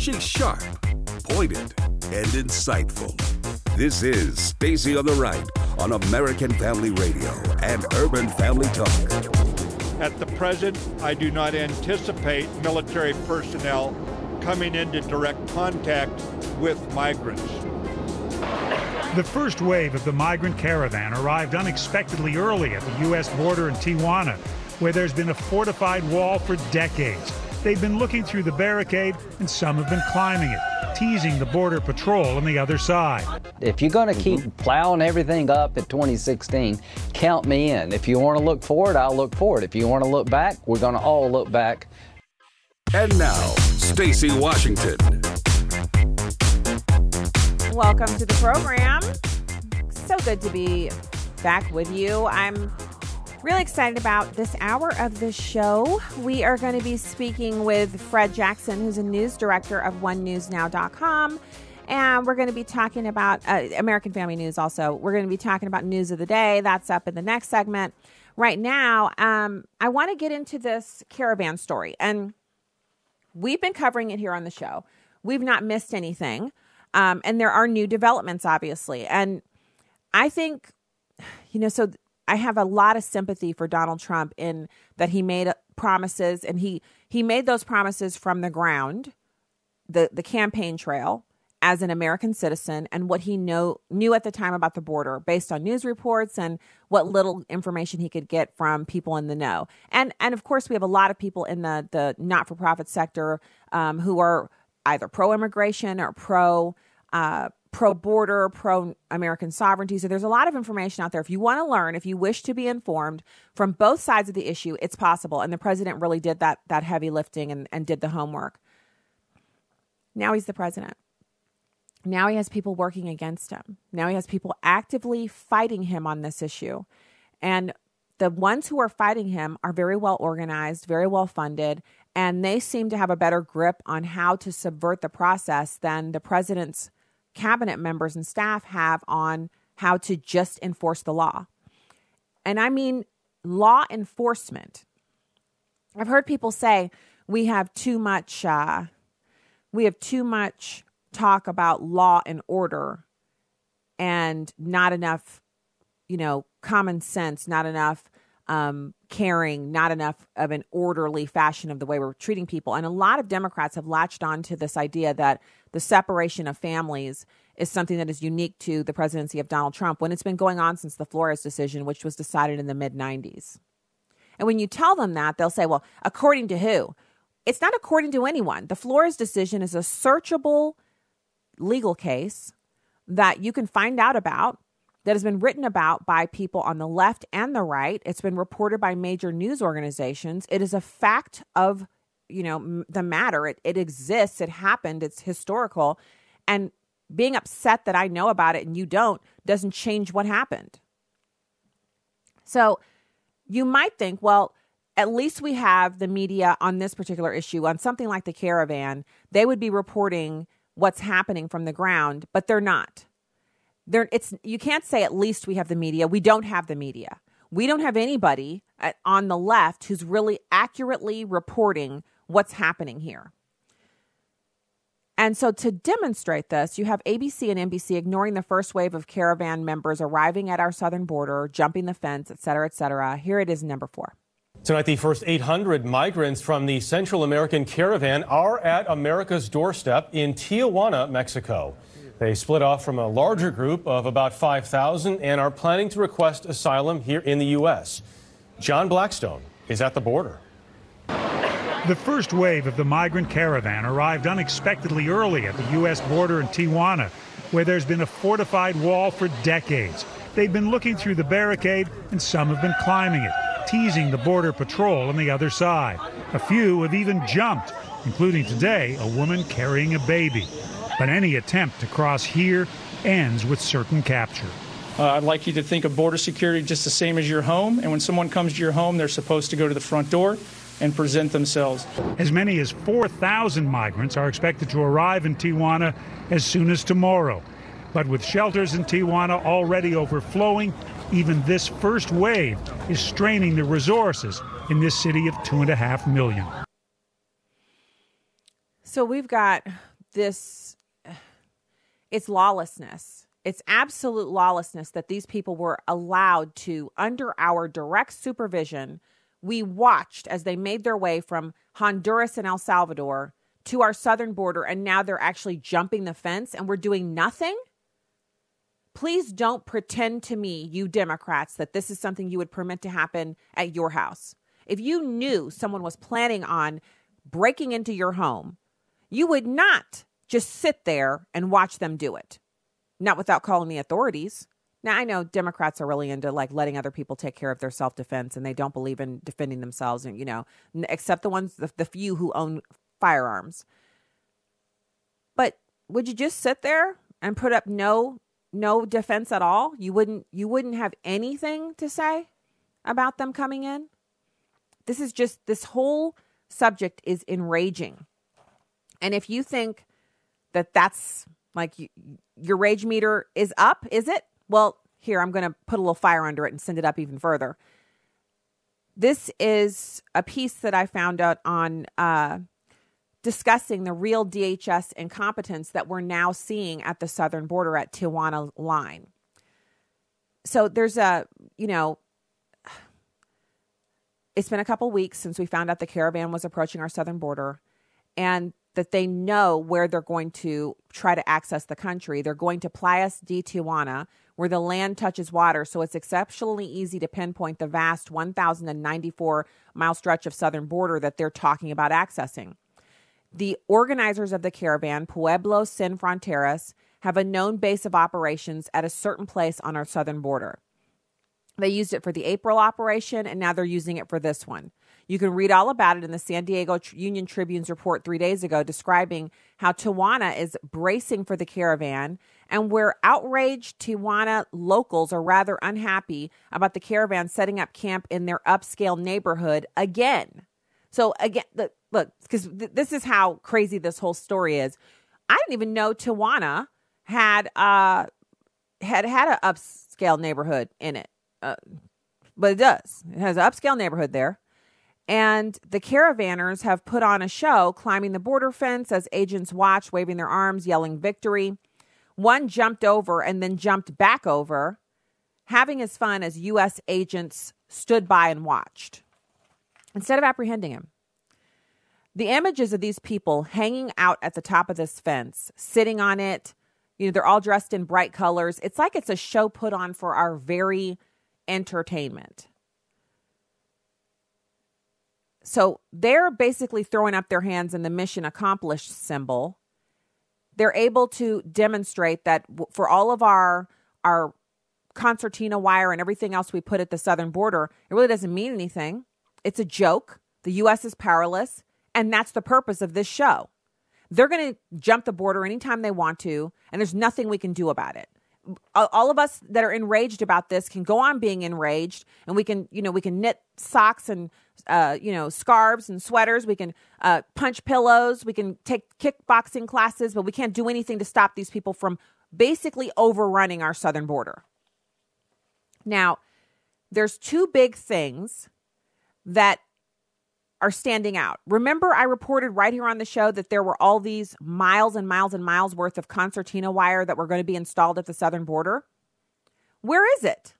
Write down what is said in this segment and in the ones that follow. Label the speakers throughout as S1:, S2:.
S1: She's sharp, pointed, and insightful. This is Stacy on the Right on American Family Radio and Urban Family Talk.
S2: At the present, I do not anticipate military personnel coming into direct contact with migrants.
S3: The first wave of the migrant caravan arrived unexpectedly early at the U.S. border in Tijuana, where there's been a fortified wall for decades. They've been looking through the barricade, and some have been climbing it, teasing the Border Patrol on the other side.
S4: If you're going to keep mm-hmm. plowing everything up at 2016, count me in. If you want to look forward, I'll look forward. If you want to look back, we're going to all look back.
S1: And now, Stacy Washington.
S5: Welcome to the program. So good to be back with you. I'm really excited about this hour of the show. We are going to be speaking with Fred Jackson, who's a news director of OneNewsNow.com. And we're going to be talking about uh, American Family News also. We're going to be talking about news of the day. That's up in the next segment. Right now, um, I want to get into this caravan story. And we've been covering it here on the show. We've not missed anything. Um, and there are new developments, obviously. And I think, you know, so I have a lot of sympathy for Donald Trump in that he made promises and he he made those promises from the ground, the the campaign trail as an American citizen and what he know knew at the time about the border based on news reports and what little information he could get from people in the know. And and of course we have a lot of people in the the not-for-profit sector um, who are either pro immigration or pro uh, pro border, pro American sovereignty. So there's a lot of information out there. If you want to learn, if you wish to be informed from both sides of the issue, it's possible. And the president really did that that heavy lifting and, and did the homework. Now he's the president. Now he has people working against him. Now he has people actively fighting him on this issue. And the ones who are fighting him are very well organized, very well funded, and they seem to have a better grip on how to subvert the process than the president's cabinet members and staff have on how to just enforce the law. And I mean law enforcement. I've heard people say we have too much uh, we have too much talk about law and order and not enough, you know, common sense, not enough um, caring, not enough of an orderly fashion of the way we're treating people. And a lot of Democrats have latched on to this idea that the separation of families is something that is unique to the presidency of Donald Trump when it's been going on since the Flores decision, which was decided in the mid 90s. And when you tell them that, they'll say, well, according to who? It's not according to anyone. The Flores decision is a searchable legal case that you can find out about that has been written about by people on the left and the right. It's been reported by major news organizations. It is a fact of, you know, the matter. It, it exists. It happened. It's historical. And being upset that I know about it and you don't doesn't change what happened. So you might think, well, at least we have the media on this particular issue, on something like the caravan, they would be reporting what's happening from the ground, but they're not there it's you can't say at least we have the media. We don't have the media. We don't have anybody on the left who's really accurately reporting what's happening here. And so, to demonstrate this, you have ABC and NBC ignoring the first wave of caravan members arriving at our southern border, jumping the fence, et cetera, et cetera. Here it is, number four.
S6: Tonight, the first 800 migrants from the Central American caravan are at America's doorstep in Tijuana, Mexico. They split off from a larger group of about 5,000 and are planning to request asylum here in the U.S. John Blackstone is at the border.
S3: The first wave of the migrant caravan arrived unexpectedly early at the U.S. border in Tijuana, where there's been a fortified wall for decades. They've been looking through the barricade, and some have been climbing it, teasing the Border Patrol on the other side. A few have even jumped, including today a woman carrying a baby. But any attempt to cross here ends with certain capture.
S7: Uh, I'd like you to think of border security just the same as your home. And when someone comes to your home, they're supposed to go to the front door and present themselves.
S3: As many as 4,000 migrants are expected to arrive in Tijuana as soon as tomorrow. But with shelters in Tijuana already overflowing, even this first wave is straining the resources in this city of two and a half million.
S5: So we've got this it's lawlessness. It's absolute lawlessness that these people were allowed to, under our direct supervision, we watched as they made their way from Honduras and El Salvador to our southern border, and now they're actually jumping the fence and we're doing nothing? Please don't pretend to me, you Democrats, that this is something you would permit to happen at your house. If you knew someone was planning on breaking into your home, you would not just sit there and watch them do it, not without calling the authorities. Now, I know Democrats are really into like letting other people take care of their self defense and they don't believe in defending themselves, and you know, except the ones, the, the few who own firearms. But would you just sit there and put up no no defense at all? You wouldn't you wouldn't have anything to say about them coming in? This is just this whole subject is enraging. And if you think that that's like you, your rage meter is up, is it? Well, here I'm going to put a little fire under it and send it up even further. This is a piece that I found out on uh, discussing the real DHS incompetence that we're now seeing at the southern border at Tijuana line. So there's a, you know, it's been a couple weeks since we found out the caravan was approaching our southern border and that they know where they're going to try to access the country. They're going to Playas de Tijuana, where the land touches water, so it's exceptionally easy to pinpoint the vast 1,094 mile stretch of southern border that they're talking about accessing. The organizers of the caravan, Pueblo Sin Fronteras, have a known base of operations at a certain place on our southern border. They used it for the April operation, and now they're using it for this one. You can read all about it in the San Diego Union Tribune's report three days ago describing how Tijuana is bracing for the caravan and where outraged Tijuana locals are rather unhappy about the caravan setting up camp in their upscale neighborhood again. So, again, look, because th- this is how crazy this whole story is. I didn't even know Tijuana had uh had had an upscale neighborhood in it, uh, but it does. It has an upscale neighborhood there. And the caravanners have put on a show climbing the border fence as agents watch, waving their arms, yelling victory. One jumped over and then jumped back over, having his fun as U.S. agents stood by and watched instead of apprehending him. The images of these people hanging out at the top of this fence, sitting on it, you know, they're all dressed in bright colors. It's like it's a show put on for our very entertainment. So they're basically throwing up their hands in the mission accomplished symbol. They're able to demonstrate that for all of our our concertina wire and everything else we put at the southern border, it really doesn't mean anything. It's a joke. The US is powerless. And that's the purpose of this show. They're going to jump the border anytime they want to, and there's nothing we can do about it. All of us that are enraged about this can go on being enraged, and we can, you know, we can knit socks and, uh, you know, scarves and sweaters. We can uh, punch pillows. We can take kickboxing classes, but we can't do anything to stop these people from basically overrunning our southern border. Now, there's two big things that are standing out. Remember, I reported right here on the show that there were all these miles and miles and miles worth of concertina wire that were going to be installed at the southern border? Where is it?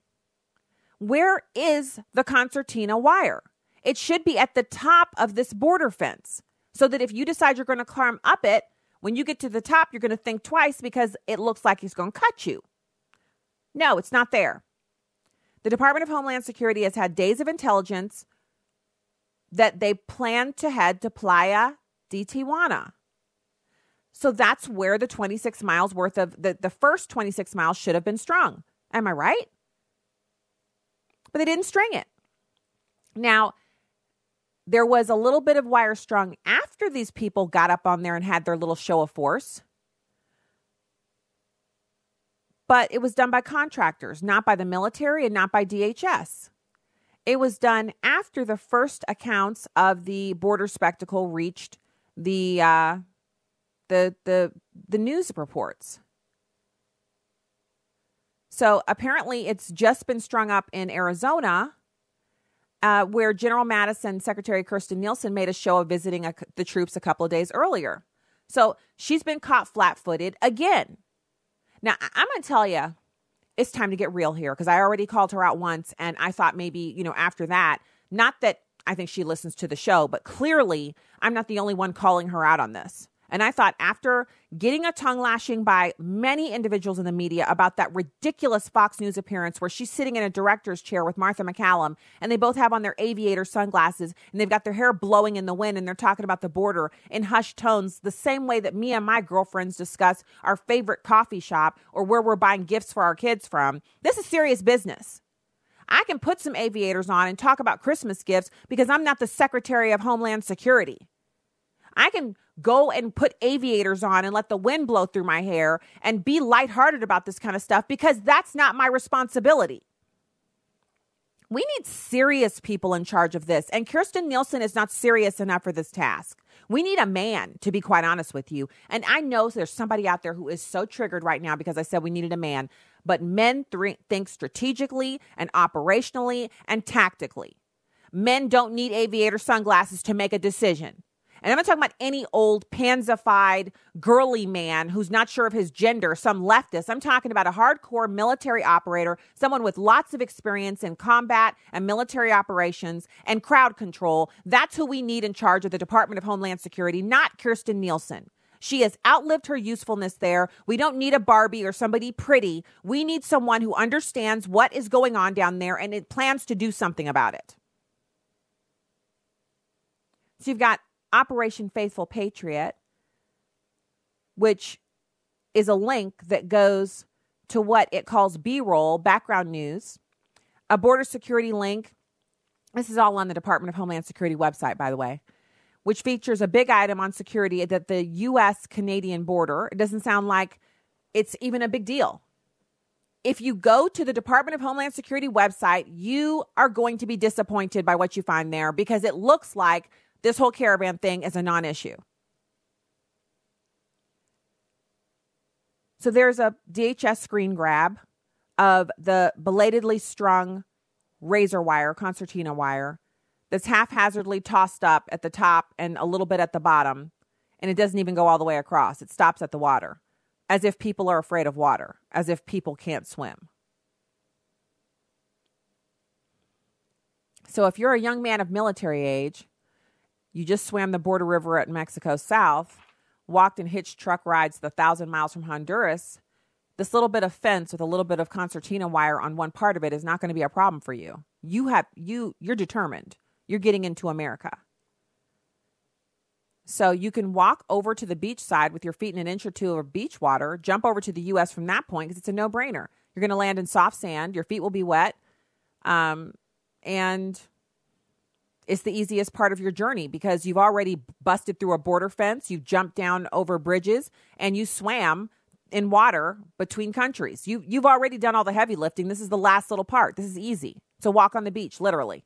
S5: Where is the concertina wire? It should be at the top of this border fence so that if you decide you're going to climb up it, when you get to the top, you're going to think twice because it looks like he's going to cut you. No, it's not there. The Department of Homeland Security has had days of intelligence that they plan to head to Playa de Tijuana. So that's where the 26 miles worth of the, the first 26 miles should have been strung. Am I right? But they didn't string it. Now, there was a little bit of wire strung after these people got up on there and had their little show of force. But it was done by contractors, not by the military and not by DHS. It was done after the first accounts of the border spectacle reached the uh, the the the news reports. So apparently, it's just been strung up in Arizona, uh, where General Madison, Secretary Kirstjen Nielsen made a show of visiting a, the troops a couple of days earlier. So she's been caught flat footed again. Now, I'm going to tell you, it's time to get real here because I already called her out once and I thought maybe, you know, after that, not that I think she listens to the show, but clearly I'm not the only one calling her out on this. And I thought after getting a tongue lashing by many individuals in the media about that ridiculous Fox News appearance where she's sitting in a director's chair with Martha MacCallum and they both have on their aviator sunglasses and they've got their hair blowing in the wind and they're talking about the border in hushed tones, the same way that me and my girlfriends discuss our favorite coffee shop or where we're buying gifts for our kids from. This is serious business. I can put some aviators on and talk about Christmas gifts because I'm not the Secretary of Homeland Security. I can go and put aviators on and let the wind blow through my hair and be lighthearted about this kind of stuff because that's not my responsibility. We need serious people in charge of this, and Kirstjen Nielsen is not serious enough for this task. We need a man, to be quite honest with you. And I know there's somebody out there who is so triggered right now because I said we needed a man, but men th- think strategically and operationally and tactically. Men don't need aviator sunglasses to make a decision. And I'm not talking about any old pansified girly man who's not sure of his gender, some leftist. I'm talking about a hardcore military operator, someone with lots of experience in combat and military operations and crowd control. That's who we need in charge of the Department of Homeland Security, not Kirstjen Nielsen. She has outlived her usefulness there. We don't need a Barbie or somebody pretty. We need someone who understands what is going on down there and it plans to do something about it. So you've got Operation Faithful Patriot, which is a link that goes to what it calls B roll, background news, a border security link. This is all on the Department of Homeland Security website, by the way, which features a big item on security at the U.S. Canadian border. It doesn't sound like it's even a big deal. If you go to the Department of Homeland Security website, you are going to be disappointed by what you find there because it looks like this whole caravan thing is a non issue. So there's a DHS screen grab of the belatedly strung razor wire, concertina wire, that's haphazardly tossed up at the top and a little bit at the bottom. And it doesn't even go all the way across, it stops at the water, as if people are afraid of water, as if people can't swim. So if you're a young man of military age you just swam the border river at Mexico South, walked and hitched truck rides the thousand miles from Honduras. This little bit of fence with a little bit of concertina wire on one part of it is not going to be a problem for you. You have you you're determined. You're getting into America. So you can walk over to the beach side with your feet in an inch or two of beach water, jump over to the U.S. from that point because it's a no brainer. You're going to land in soft sand. Your feet will be wet. Um, and it's the easiest part of your journey because you've already busted through a border fence, you've jumped down over bridges, and you swam in water between countries. You you've already done all the heavy lifting. This is the last little part. This is easy. It's a walk on the beach, literally.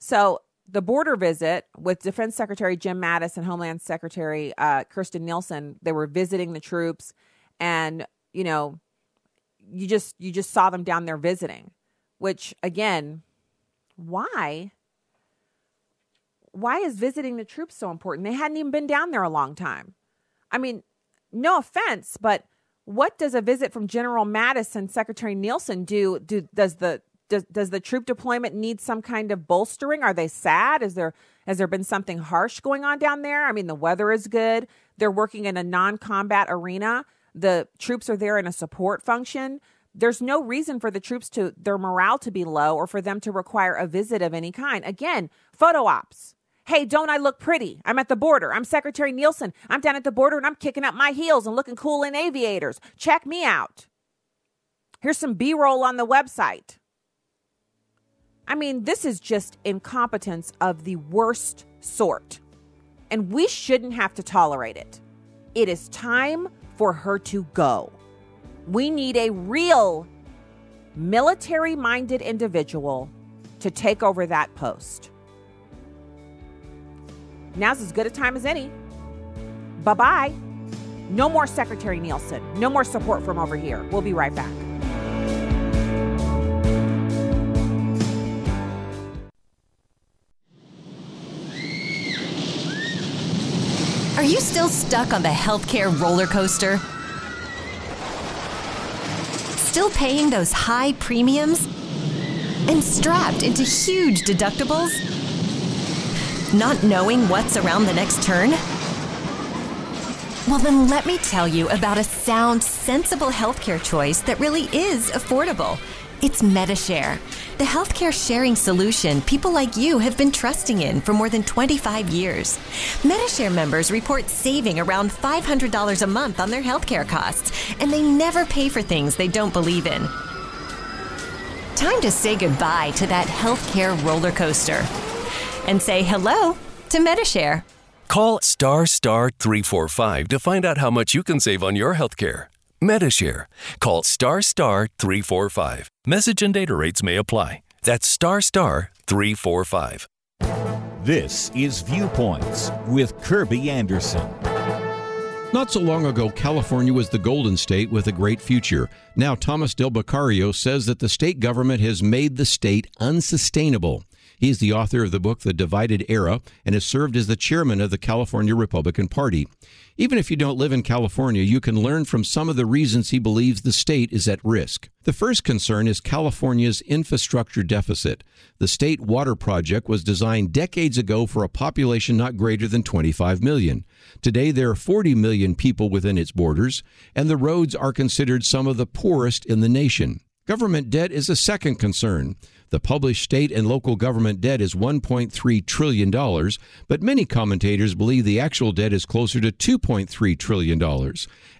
S5: So the border visit with Defense Secretary Jim Mattis and Homeland Secretary uh, Kirstjen Nielsen, they were visiting the troops, and you know, you just you just saw them down there visiting, which again why? Why is visiting the troops so important? They hadn't even been down there a long time. I mean, no offense, but what does a visit from General Mattis and Secretary Nielsen do? Do does the does, does the troop deployment need some kind of bolstering? Are they sad? Is there has there been something harsh going on down there? I mean, the weather is good. They're working in a non-combat arena. The troops are there in a support function there's no reason for the troops to their morale to be low or for them to require a visit of any kind. Again, photo ops. Hey, don't I look pretty? I'm at the border. I'm Secretary Nielsen. I'm down at the border and I'm kicking up my heels and looking cool in aviators. Check me out. Here's some B roll on the website. I mean, this is just incompetence of the worst sort. And we shouldn't have to tolerate it. It is time for her to go. We need a real military minded individual to take over that post. Now's as good a time as any. Bye bye. No more Secretary Nielsen. No more support from over here. We'll be right back.
S8: Are you still stuck on the healthcare roller coaster? Still paying those high premiums? And strapped into huge deductibles? Not knowing what's around the next turn? Well, then let me tell you about a sound, sensible healthcare choice that really is affordable. It's Medi-Share, the healthcare sharing solution people like you have been trusting in for more than 25 years. Medi-Share members report saving around $500 a month on their healthcare costs, and they never pay for things they don't believe in. Time to say goodbye to that healthcare roller coaster and say hello to Medi-Share.
S9: Call star star 345 to find out how much you can save on your healthcare. Medi-Share. Call star star 345. Message and data rates may apply. That's star star 345.
S10: This is Viewpoints with Kirby Anderson.
S11: Not so long ago, California was the Golden State with a great future. Now, Thomas Del Beccaro says that the state government has made the state unsustainable. He is the author of the book The Divided Era and has served as the chairman of the California Republican Party. Even if you don't live in California, you can learn from some of the reasons he believes the state is at risk. The first concern is California's infrastructure deficit. The state water project was designed decades ago for a population not greater than 25 million. Today, there are 40 million people within its borders, and the roads are considered some of the poorest in the nation. Government debt is a second concern. The published state and local government debt is $1.3 trillion, but many commentators believe the actual debt is closer to $2.3 trillion.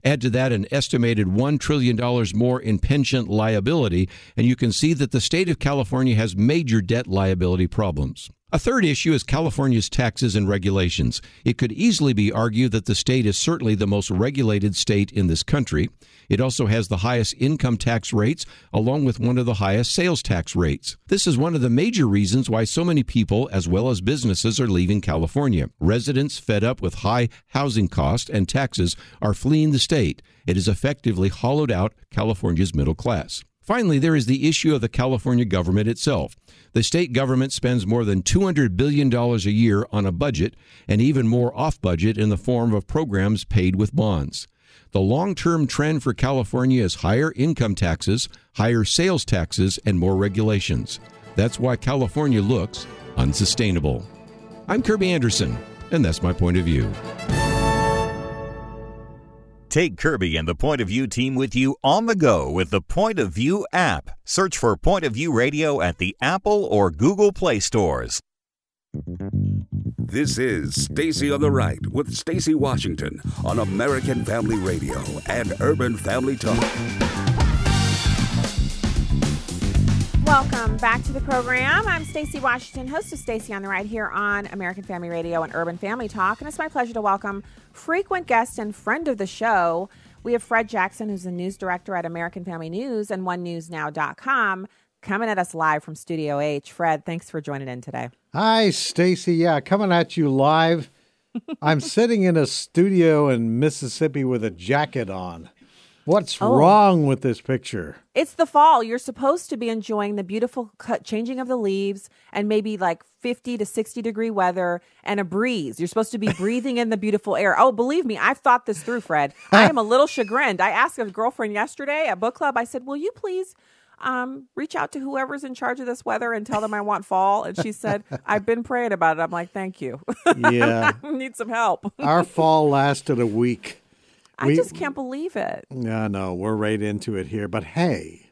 S11: Add to that an estimated $1 trillion more in pension liability, and you can see that the state of California has major debt liability problems. A third issue is California's taxes and regulations. It could easily be argued that the state is certainly the most regulated state in this country. It also has the highest income tax rates, along with one of the highest sales tax rates. This is one of the major reasons why so many people, as well as businesses, are leaving California. Residents fed up with high housing costs and taxes are fleeing the state. It has effectively hollowed out California's middle class. Finally, there is the issue of the California government itself. The state government spends more than $200 billion a year on a budget and even more off budget in the form of programs paid with bonds. The long term trend for California is higher income taxes, higher sales taxes, and more regulations. That's why California looks unsustainable. I'm Kirby Anderson, and that's my point of view.
S10: Take Kirby and the Point of View team with you on the go with the Point of View app. Search for Point of View Radio at the Apple or Google Play stores.
S1: This is Stacy on the Right with Stacy Washington on American Family Radio and Urban Family Talk.
S5: Welcome back to the program. I'm Stacy Washington, host of Stacy on the Right here on American Family Radio and Urban Family Talk, and it's my pleasure to welcome frequent guest and friend of the show. We have Fred Jackson, who's the news director at American Family News and OneNewsNow.com, coming at us live from Studio H. Fred, thanks for joining in today.
S12: Hi, Stacy. Yeah, coming at you live. I'm sitting in a studio in Mississippi with a jacket on. What's oh. wrong with this picture?
S5: It's the fall. You're supposed to be enjoying the beautiful cut changing of the leaves and maybe like 50 to 60 degree weather and a breeze. You're supposed to be breathing in the beautiful air. Oh, believe me, I've thought this through, Fred. I am a little chagrined. I asked a girlfriend yesterday at book club, I said, Will you please um, reach out to whoever's in charge of this weather and tell them I want fall. And she said, I've been praying about it. I'm like, thank you.
S12: Yeah.
S5: need some help.
S12: Our fall lasted a week.
S5: I we, just can't believe it.
S12: Yeah, no, we're right into it here. But hey,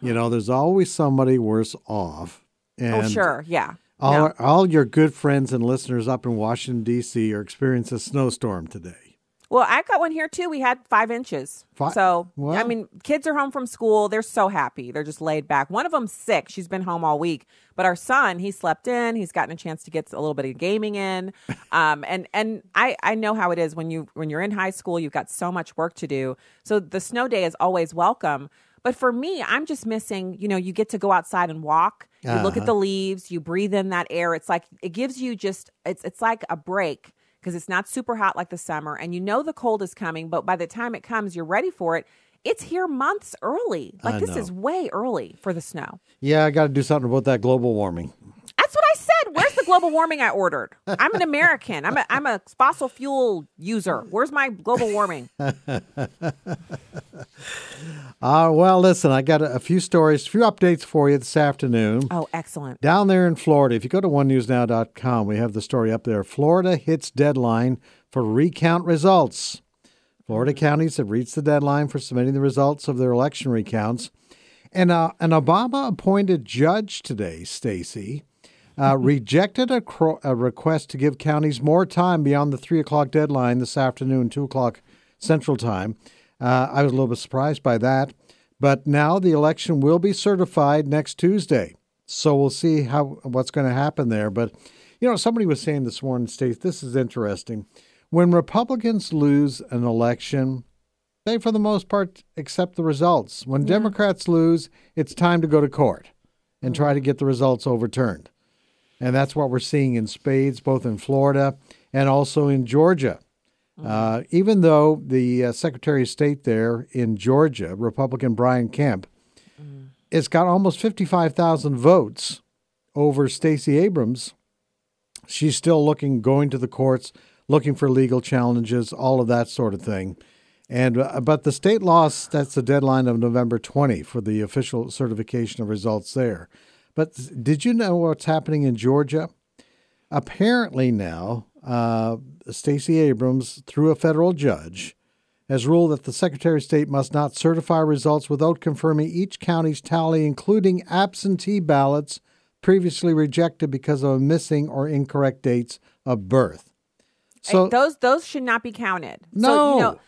S12: you know, there's always somebody worse off.
S5: Oh, and oh, sure. Yeah.
S12: All, no. all your good friends and listeners up in Washington, D.C. are experiencing a snowstorm today.
S5: Well, I've got one here too. We had five inches. Five? So, well, I mean, kids are home from school. They're so happy. They're just laid back. One of them's sick. She's been home all week. But our son, he slept in. He's gotten a chance to get a little bit of gaming in. Um, and and I I know how it is when you when you're in high school. You've got so much work to do. So the snow day is always welcome. But for me, I'm just missing. You know, you get to go outside and walk. You uh-huh. look at uh-huh. the leaves. You breathe in that air. It's like it gives you just. It's it's like a break because it's not super hot like the summer and you know the cold is coming, but by the time it comes, you're ready for it. It's here months early. Like I this know. is way early for the snow.
S12: Yeah, I got to do something about that global warming.
S5: That's what I said. Where's the global warming I ordered? I'm an American. I'm a I'm a fossil fuel user. Where's my global warming?
S12: Uh, well, listen, I got a, a few stories, a few updates for you this afternoon.
S5: Oh, excellent.
S12: Down there in Florida, if you go to onenewsnow.com, we have the story up there. Florida hits deadline for recount results. Florida counties have reached the deadline for submitting the results of their election recounts. And uh, an Obama appointed judge today, Stacy, uh, rejected a, cro- a request to give counties more time beyond the 3 o'clock deadline this afternoon, 2 o'clock Central Time. Uh, I was a little bit surprised by that. But now the election will be certified next Tuesday. So we'll see how what's going to happen there. But, you know, somebody was saying this morning, States, this is interesting. When Republicans lose an election, they, for the most part, accept the results. When Democrats lose, it's time to go to court and try to get the results overturned. And that's what we're seeing in spades, both in Florida and also in Georgia. Uh, even though the uh, Secretary of State there in Georgia, Republican Brian Kemp, it's got almost 55,000 votes over Stacey Abrams, she's still looking, going to the courts, looking for legal challenges, all of that sort of thing. And uh, but the state law that's the deadline of November 20 for the official certification of results there. But did you know what's happening in Georgia? Apparently now, uh, Stacey Abrams, through a federal judge, has ruled that the Secretary of State must not certify results without confirming each county's tally, including absentee ballots previously rejected because of missing or incorrect dates of birth.
S5: So those those should not be counted. So,
S12: No.
S5: you know,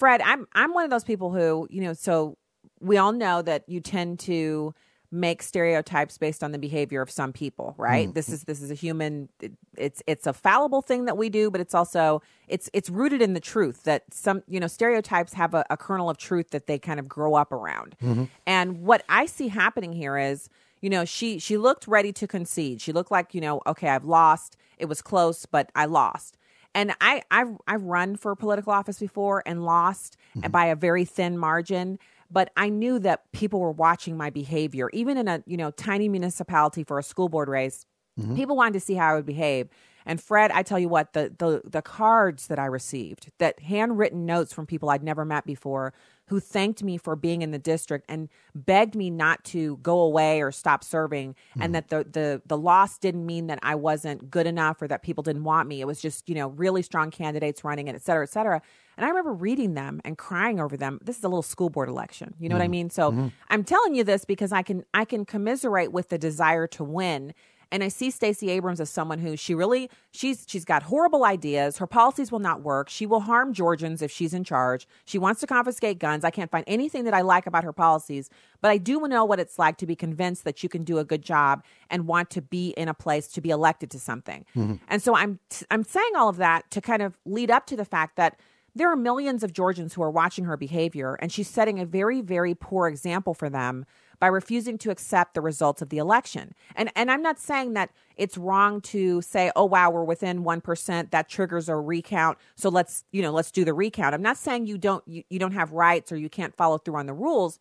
S5: Fred, I'm I'm one of those people who, you know, so we all know that you tend to make stereotypes based on the behavior of some people, right?
S13: Mm.
S5: This mm. is this is a human it- it's it's a fallible thing that we do, but it's also it's it's rooted in the truth that some, you know, stereotypes have a, a kernel of truth that they kind of grow up around. Mm-hmm. And what I see happening here is, you know, she she looked ready to concede. She looked like, you know, okay, I've lost. It was close, but I lost. And I I've I've run for political office before and lost mm-hmm. by a very thin margin. But I knew that people were watching my behavior, even in a you know tiny municipality for a school board race. Mm-hmm. People wanted to see how I would behave. And Fred, I tell you what, the the the cards that I received, that handwritten notes from people I'd never met before, who thanked me for being in the district and begged me not to go away or stop serving, and mm-hmm. that the the the loss didn't mean that I wasn't good enough or that people didn't want me. It was just you know really strong candidates running and et cetera, et cetera. And I remember reading them and crying over them. This is a little school board election. You know what I mm-hmm. mean? So mm-hmm. I'm telling you this because I can I can commiserate with the desire to win. And I see Stacey Abrams as someone who she really she's she's got horrible ideas. Her policies will not work. She will harm Georgians if she's in charge. She wants to confiscate guns. I can't find anything that I like about her policies, but I do know what it's like to be convinced that you can do a good job and want to be in a place to be elected to something. Mm-hmm. And so I'm I'm saying all of that to kind of lead up to the fact that there are millions of Georgians who are watching her behavior, and she's setting a very, very poor example for them by refusing to accept the results of the election. And and I'm not saying that it's wrong to say, "Oh wow, we're within 1%, that triggers a recount, so let's, you know, let's do the recount." I'm not saying you don't you, you don't have rights or you can't follow through on the rules,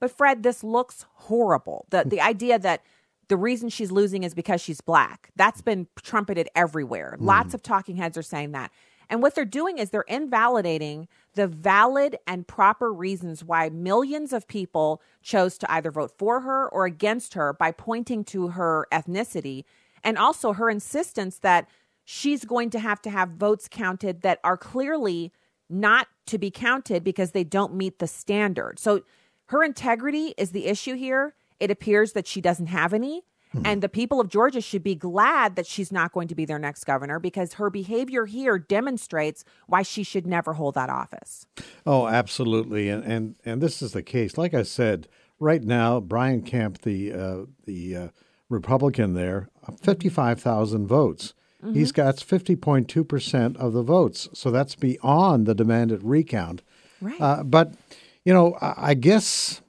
S5: but Fred, this looks horrible. The the idea that the reason she's losing is because she's black. That's been trumpeted everywhere. Mm-hmm. Lots of talking heads are saying that. And what they're doing is they're invalidating the valid and proper reasons why millions of people chose to either vote for her or against her by pointing to her ethnicity and also her insistence that she's going to have to have votes counted that are clearly not to be counted because they don't meet the standard. So her integrity is the issue here. It appears that she doesn't have any. And the people of Georgia should be glad that she's not going to be their next governor because her behavior here demonstrates why she should never hold that office.
S12: Oh, absolutely, and and and this is the case. Like I said, right now, Brian Kemp, the uh, the uh, Republican there, fifty five thousand votes. He's got fifty point two percent of the votes, so that's beyond the demanded recount.
S5: Right.
S12: Uh, but you know, I guess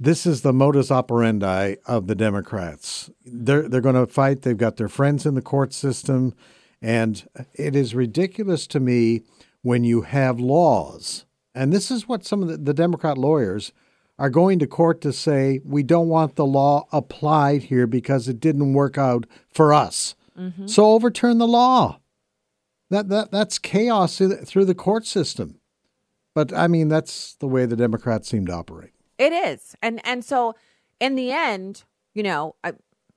S12: this is the modus operandi of the Democrats. They're they're going to fight. They've got their friends in the court system, and it is ridiculous to me when you have laws. And this is what some of the, the Democrat lawyers are going to court to say we don't want the law applied here because it didn't work out for us. Mm-hmm. So overturn the law. That that that's chaos through the court system. But I mean, that's the way the Democrats seem to operate.
S5: It is, and and so in the end, you know, I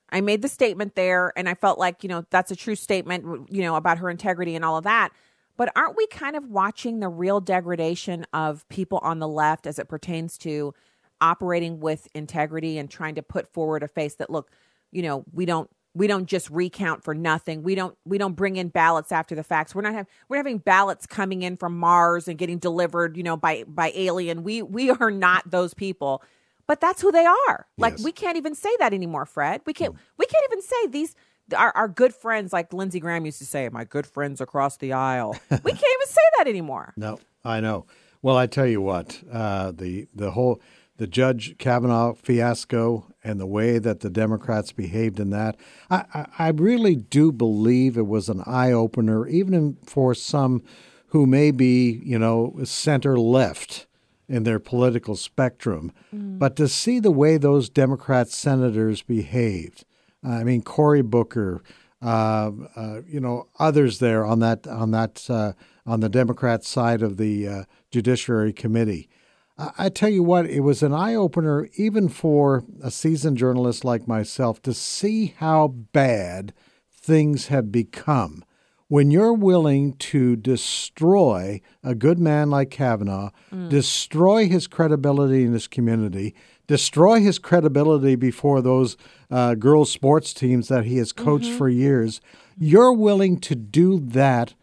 S5: I made the statement there, and I felt like you know that's a true statement, you know, about her integrity and all of that. But aren't we kind of watching the real degradation of people on the left as it pertains to operating with integrity and trying to put forward a face that look, you know, we don't we don't just recount for nothing. We don't we don't bring in ballots after the facts. We're not have we're having ballots coming in from Mars and getting delivered, you know, by by alien. We we are not those people. But that's who they are. Like yes. we can't even say that anymore, Fred. We can't we can't even say these our, our good friends like Lindsey Graham used to say, my good friends across the aisle. we can't even say that anymore.
S12: No, I know. Well, I tell you what, uh, the the whole the Judge Kavanaugh fiasco and the way that the Democrats behaved in that, I, I, I really do believe it was an eye opener, even for some who may be, you know, center left in their political spectrum. Mm. But to see the way those Democrat senators behaved, I mean, Cory Booker, uh, uh, you know, others there on that on that uh, on the Democrat side of the uh, Judiciary Committee. I tell you what, it was an eye opener even for a seasoned journalist like myself to see how bad things have become. When you're willing to destroy a good man like Kavanaugh, mm. destroy his credibility in his community, destroy his credibility before those uh, girls' sports teams that he has coached mm-hmm. for years, you're willing to do that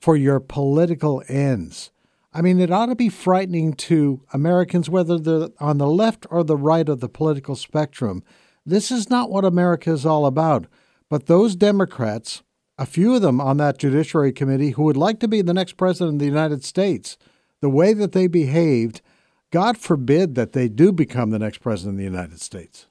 S12: for your political ends. I mean, it ought to be frightening to Americans, whether they're on the left or the right of the political spectrum. This is not what America is all about. But those Democrats, a few of them on that Judiciary Committee who would like to be the next president of the United States, the way that they behaved, God forbid that they do become the next president of the United States.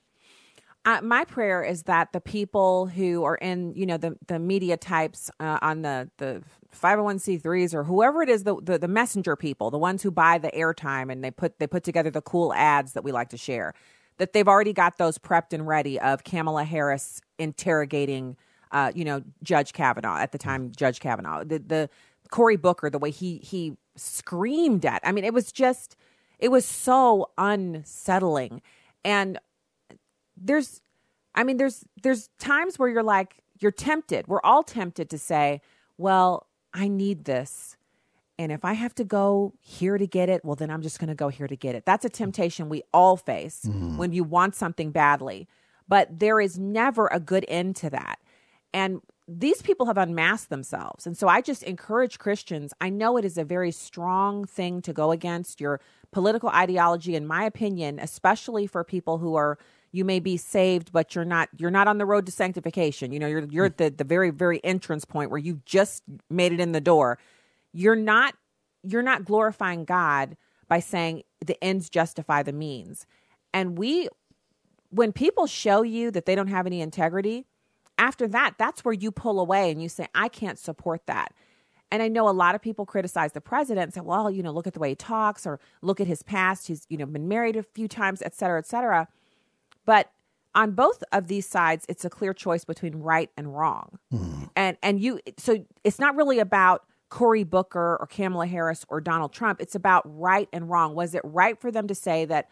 S5: Uh, my prayer is that the people who are in, you know, the the media types uh, on the the 501c3s or whoever it is, the, the, the messenger people, the ones who buy the airtime and they put they put together the cool ads that we like to share, that they've already got those prepped and ready of Kamala Harris interrogating, uh, you know, Judge Kavanaugh at the time, Judge Kavanaugh, the the Cory Booker, the way he he screamed at. I mean, it was just, it was so unsettling, and there's I mean there's there's times where you're like you're tempted. We're all tempted to say, "Well, I need this." And if I have to go here to get it, well then I'm just going to go here to get it. That's a temptation we all face mm-hmm. when you want something badly. But there is never a good end to that. And these people have unmasked themselves. And so I just encourage Christians. I know it is a very strong thing to go against your political ideology, in my opinion, especially for people who are you may be saved but you're not you're not on the road to sanctification you know you're you're at the, the very very entrance point where you just made it in the door you're not you're not glorifying god by saying the ends justify the means and we when people show you that they don't have any integrity after that that's where you pull away and you say i can't support that and I know a lot of people criticize the president and say, well, you know, look at the way he talks or look at his past. He's, you know, been married a few times, et cetera, et cetera. But on both of these sides, it's a clear choice between right and wrong. Mm. And and you so it's not really about Cory Booker or Kamala Harris or Donald Trump. It's about right and wrong. Was it right for them to say that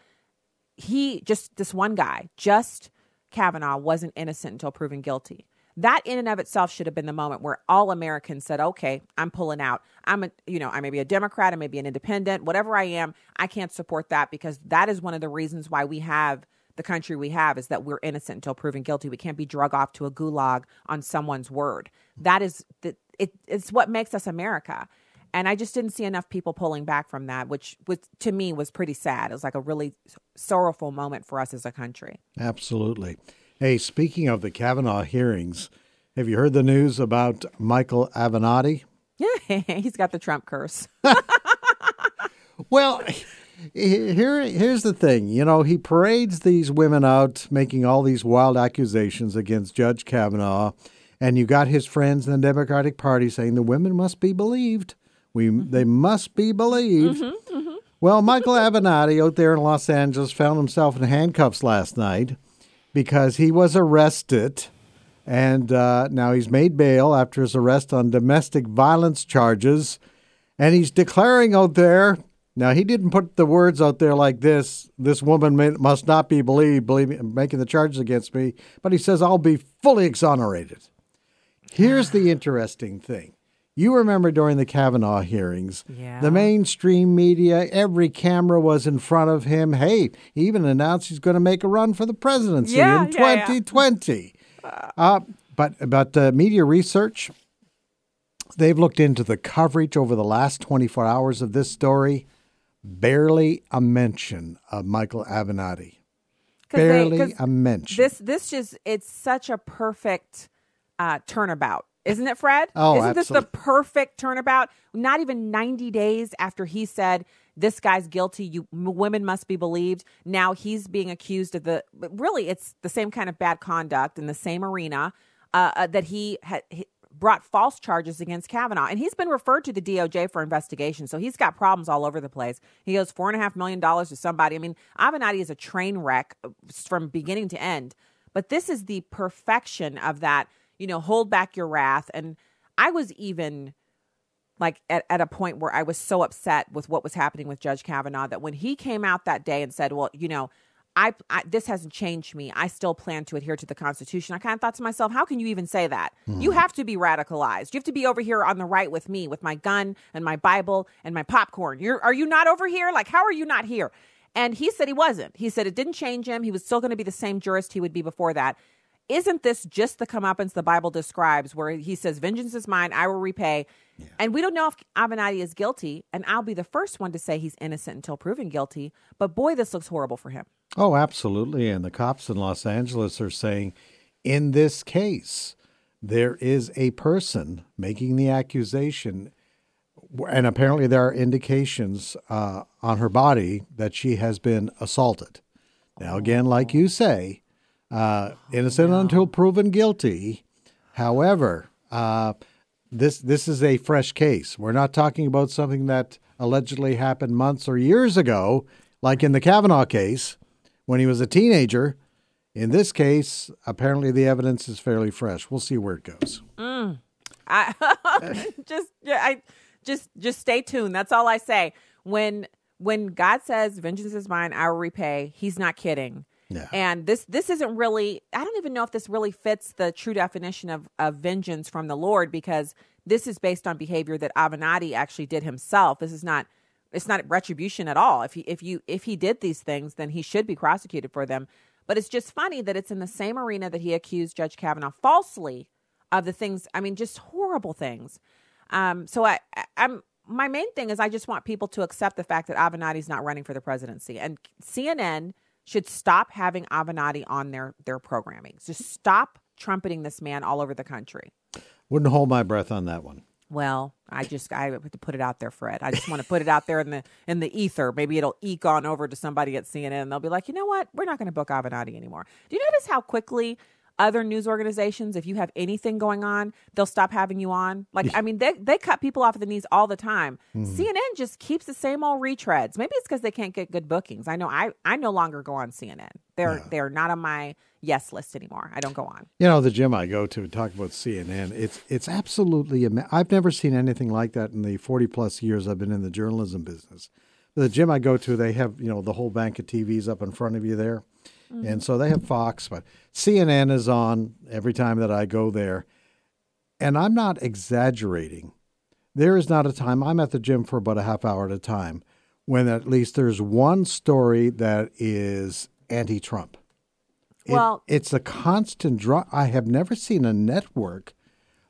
S5: he just this one guy, just Kavanaugh, wasn't innocent until proven guilty? That in and of itself should have been the moment where all Americans said, "Okay, I'm pulling out. I'm a, you know, I may be a Democrat, I may be an independent, whatever I am, I can't support that because that is one of the reasons why we have the country we have is that we're innocent until proven guilty. We can't be drug off to a gulag on someone's word. That is the, it, it's what makes us America. And I just didn't see enough people pulling back from that, which was to me was pretty sad. It was like a really sorrowful moment for us as a country.
S12: Absolutely. Hey, speaking of the Kavanaugh hearings, have you heard the news about Michael Avenatti?
S5: Yeah, he's got the Trump curse.
S12: well, here here's the thing you know he parades these women out making all these wild accusations against judge kavanaugh and you got his friends in the democratic party saying the women must be believed we mm-hmm. they must be believed
S5: mm-hmm, mm-hmm.
S12: Well, Michael Avenatti out there in Los Angeles found himself in handcuffs last night because he was arrested. And uh, now he's made bail after his arrest on domestic violence charges. And he's declaring out there now, he didn't put the words out there like this this woman may, must not be believed, believe, making the charges against me, but he says, I'll be fully exonerated. Here's the interesting thing. You remember during the Kavanaugh hearings,
S5: Yeah.
S12: the mainstream media, every camera was in front of him. Hey, he even announced he's going to make a run for the presidency
S5: Yeah,
S12: in
S5: yeah, yeah.
S12: 2020. Uh, but about uh, media research, they've looked into the coverage over the last 24 hours of this story. Barely a mention of Michael Avenatti.
S5: 'Cause they-
S12: a mention.
S5: This this just it's such a perfect uh, turnabout, isn't it, Fred?
S12: Oh,
S5: isn't this the perfect turnabout? Not even ninety days after he said this guy's guilty, you m- women must be believed. Now he's being accused of the. Really, it's the same kind of bad conduct in the same arena uh, uh, that he had. He, Brought false charges against Kavanaugh, and he's been referred to the DOJ for investigation. So he's got problems all over the place. He owes four and a half million dollars to somebody. I mean, Avenatti is a train wreck uh, from beginning to end. But this is the perfection of that, you know, hold back your wrath. And I was even like at, at a point where I was so upset with what was happening with Judge Kavanaugh that when he came out that day and said, well, you know, I, I this hasn't changed me. I still plan to adhere to the Constitution. I kind of thought to myself, how can you even say that? You hmm. have to be radicalized. You have to be over here on the right with me, with my gun and my Bible and my popcorn. You're are you not over here? Like, how are you not here? And he said he wasn't. He said it didn't change him. He was still going to be the same jurist he would be before that. Isn't this just the comeuppance the Bible describes, where he says, "Vengeance is mine; I will repay"? And we don't know if Avenatti is guilty, and I'll be the first one to say he's innocent until proven guilty. But boy, this looks horrible for him.
S12: Oh, absolutely. And the cops in Los Angeles are saying in this case, there is a person making the accusation, and apparently there are indications uh, on her body that she has been assaulted. Now, again, like you say, uh, innocent until proven guilty. However, uh, this this is a fresh case. We're not talking about something that allegedly happened months or years ago, like in the Kavanaugh case when he was a teenager. In this case, apparently the evidence is fairly fresh. We'll see where it goes.
S5: Mm. I just yeah, I just just stay tuned. That's all I say. When when God says vengeance is mine, I will repay, he's not kidding.
S12: Yeah.
S5: And this this isn't really I don't even know if this really fits the true definition of, of vengeance from the Lord because this is based on behavior that Avenatti actually did himself. This is not it's not retribution at all. If he if you if he did these things, then he should be prosecuted for them. But it's just funny that it's in the same arena that he accused Judge Kavanaugh falsely of the things. I mean, just horrible things. Um, so I, I I'm my main thing is I just want people to accept the fact that Avenatti's not running for the presidency, and CNN should stop having Avenatti on their their programming. Just stop trumpeting this man all over the country.
S12: Wouldn't hold my breath on that one.
S5: Well, I just I have to put it out there, Fred. I just want to put it out there in the in the ether. Maybe it'll eke on over to somebody at CNN, and they'll be like, you know what? We're not going to book Avenatti anymore. Do you notice how quickly other news organizations, if you have anything going on, they'll stop having you on? Like, I mean, they they cut people off at the knees all the time. Mm-hmm. CNN just keeps the same old retreads. Maybe it's because they can't get good bookings. I know I I no longer go on CNN. They're they're not on my yes list anymore. I don't go on.
S12: You know, the gym I go to talk about CNN. It's it's absolutely. I've never seen anything like that in the forty plus years I've been in the journalism business. The gym I go to, they have you know the whole bank of TVs up in front of you there, and so they have Fox, but CNN is on every time that I go there, and I'm not exaggerating. There is not a time I'm at the gym for about a half hour at a time when at least there's one story that is anti-Trump. It-
S5: Well-
S12: it's a constant draw. I have never seen a network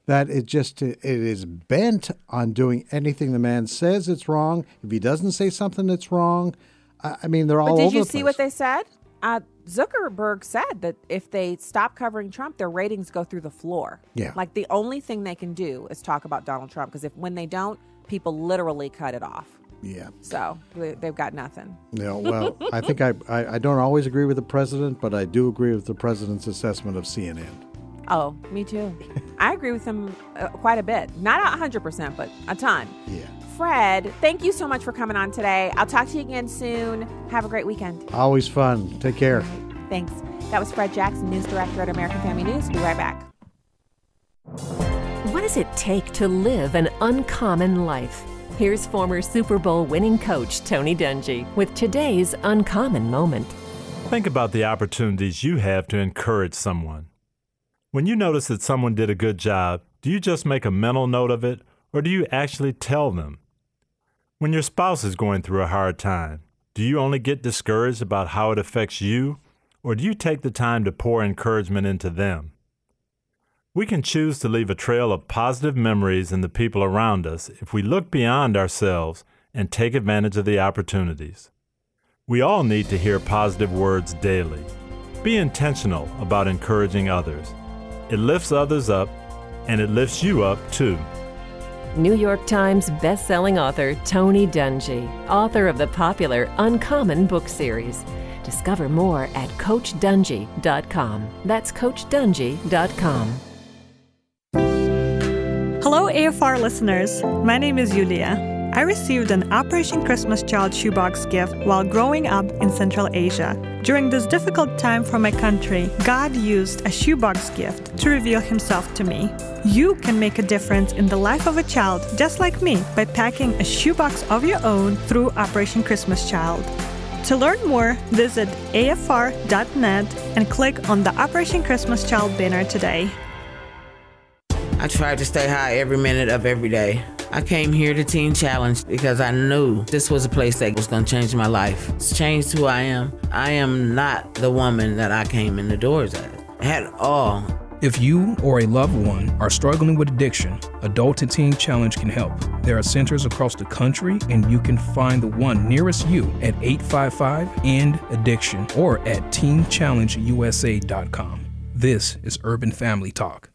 S12: that it just it is bent on doing anything the man says it's wrong. If he doesn't say something that's wrong, I, mean they're all
S5: But did you see
S12: place.
S5: what they said? Uh, Zuckerberg said that if they stop covering Trump, their ratings go through the floor.
S12: Yeah.
S5: Like the only thing they can do is talk about Donald Trump because if when they don't, people literally cut it off.
S12: Yeah.
S5: So they, they've got nothing.
S12: Yeah, well, I think I, I I don't always agree with the president, but I do agree with the president's assessment of CNN.
S5: Oh, me too. I agree with him uh, quite a bit. Not a hundred percent, but a ton.
S12: Yeah.
S5: Fred, thank you so much for coming on today. I'll talk to you again soon. Have a great weekend.
S12: Always fun. Take care.
S5: Thanks. That was Fred Jackson, news director at American Family News. Be right back.
S13: What does it take to live an uncommon life? Here's former Super Bowl winning coach Tony Dungy with today's uncommon moment.
S14: Think about the opportunities you have to encourage someone. When you notice that someone did a good job, do you just make a mental note of it or do you actually tell them? When your spouse is going through a hard time, do you only get discouraged about how it affects you or do you take the time to pour encouragement into them? We can choose to leave a trail of positive memories in the people around us if we look beyond ourselves and take advantage of the opportunities. We all need to hear positive words daily. Be intentional about encouraging others. It lifts others up, and it lifts you up too.
S13: New York Times bestselling author Tony Dungy, author of the popular Uncommon book series. Discover more at CoachDungy.com. That's CoachDungy.com.
S15: Hello, AFR listeners. My name is Yulia. I received an Operation Christmas Child shoebox gift while growing up in Central Asia. During this difficult time for my country, God used a shoebox gift to reveal Himself to me. You can make a difference in the life of a child just like me by packing a shoebox of your own through Operation Christmas Child. To learn more, visit afr.net and click on the Operation Christmas Child banner today.
S16: I try to stay high every minute of every day. I came here to Teen Challenge because I knew this was a place that was going to change my life. It's changed who I am. I am not the woman that I came in the doors as at all.
S17: If you or a loved one are struggling with addiction, Adult and Teen Challenge can help. There are centers across the country, and you can find the one nearest you at 855 END Addiction or at teenchallengeusa.com. This is Urban Family Talk.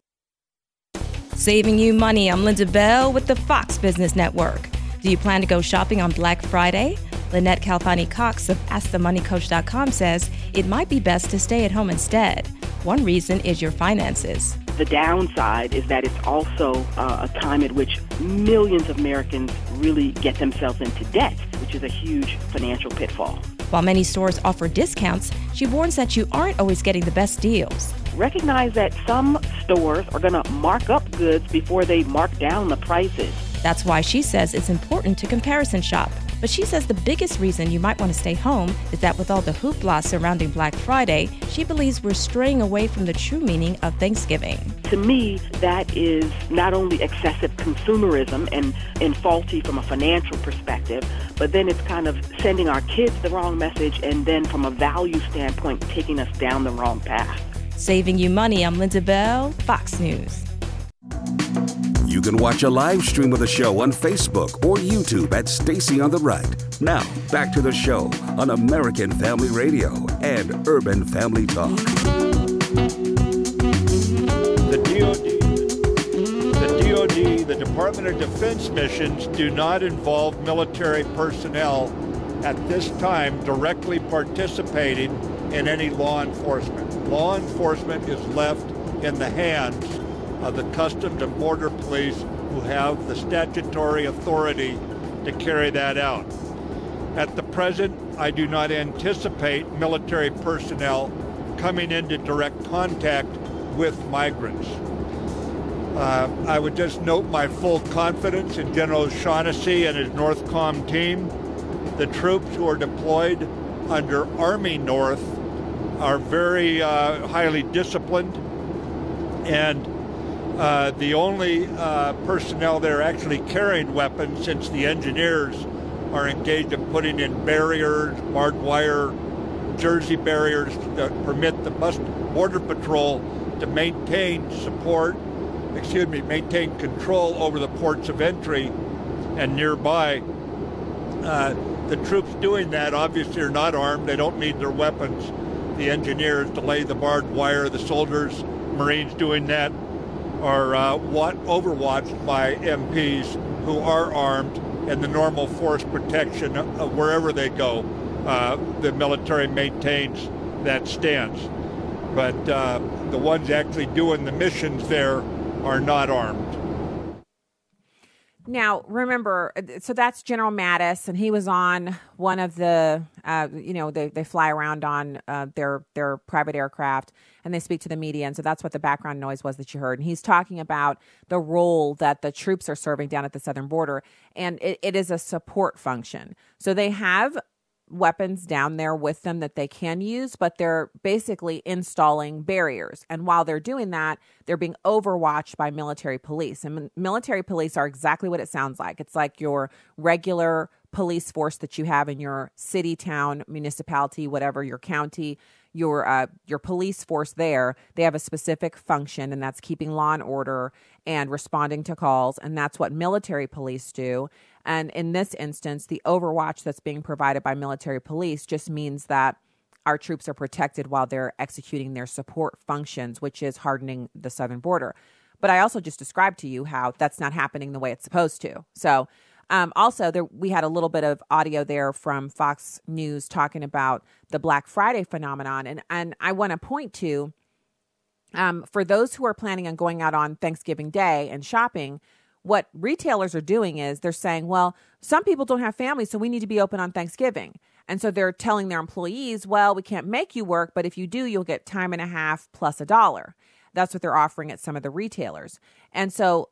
S18: Saving you money. I'm Linda Bell with the Fox Business Network. Do you plan to go shopping on Black Friday? Lynnette Khalfani Cox of AskTheMoneyCoach.com says it might be best to stay at home instead. One reason is your finances.
S19: The downside is that it's also uh, a time at which millions of Americans really get themselves into debt, which is a huge financial pitfall.
S18: While many stores offer discounts, she warns that you aren't always getting the best deals.
S19: Recognize that some stores are going to mark up goods before they mark down the prices.
S18: That's why she says it's important to comparison shop. But she says the biggest reason you might want to stay home is that with all the hoopla surrounding Black Friday, she believes we're straying away from the true meaning of Thanksgiving.
S19: To me, that is not only excessive consumerism and, and faulty from a financial perspective, but then it's kind of sending our kids the wrong message and then from a value standpoint, taking us down the wrong path.
S18: Saving you money, I'm Linda Bell, Fox News.
S1: You can watch a live stream of the show on Facebook or YouTube at Stacy on the Right. Now, back to the show on American Family Radio and Urban Family Talk.
S2: The DoD, the DoD, the Department of Defense missions do not involve military personnel at this time directly participating in any law enforcement. Law enforcement is left in the hands of the Customs and Border Police who have the statutory authority to carry that out. At the present, I do not anticipate military personnel coming into direct contact with migrants. Uh, I would just note my full confidence in General O'Shaughnessy and his NORTHCOM team. The troops who are deployed under Army North are very uh, highly disciplined and uh, the only uh, personnel there actually carrying weapons, since the engineers are engaged in putting in barriers, barbed wire, jersey barriers that permit the border patrol to maintain support, excuse me, maintain control over the ports of entry and nearby. Uh, the troops doing that obviously are not armed. They don't need their weapons. The engineers to lay the barbed wire, the soldiers, Marines doing that are uh, overwatched by MPs who are armed and the normal force protection of wherever they go. Uh, the military maintains that stance. But uh, the ones actually doing the missions there are not armed.
S5: Now, remember, uh, so that's General Mattis, and he was on one of the, uh, you know, they, they fly around on uh, their their private aircraft, and they speak to the media, and so that's what the background noise was that you heard. And he's talking about the role that the troops are serving down at the southern border, and it, it is a support function. So they have weapons down there with them that they can use, but they're basically installing barriers. And while they're doing that, they're being overwatched by military police. And military police are exactly what it sounds like. It's like your regular police force that you have in your city, town, municipality, whatever your county your uh, your police force there they have a specific function and that's keeping law and order and responding to calls and that's what military police do and in this instance the overwatch that's being provided by military police just means that our troops are protected while they're executing their support functions which is hardening the southern border but i also just described to you how that's not happening the way it's supposed to so um, also, there we had a little bit of audio there from Fox News talking about the Black Friday phenomenon, and and I want to point to um, for those who are planning on going out on Thanksgiving Day and shopping. What retailers are doing is they're saying, well, some people don't have families, so we need to be open on Thanksgiving. And so they're telling their employees, well, we can't make you work, but if you do, you'll get time and a half plus a dollar. That's what they're offering at some of the retailers. And so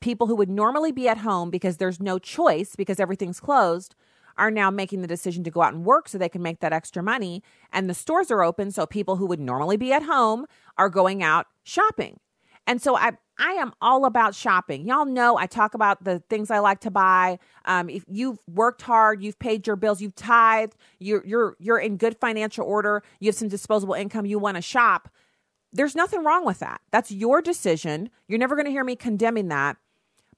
S5: people who would normally be at home because there's no choice because everything's closed are now making the decision to go out and work so they can make that extra money. And the stores are open. So people who would normally be at home are going out shopping. And so I, I am all about shopping. Y'all know I talk about the things I like to buy. Um, if you've worked hard, you've paid your bills, you've tithed, you're you're you're in good financial order, you have some disposable income, you want to shop. There's nothing wrong with that. That's your decision. You're never going to hear me condemning that.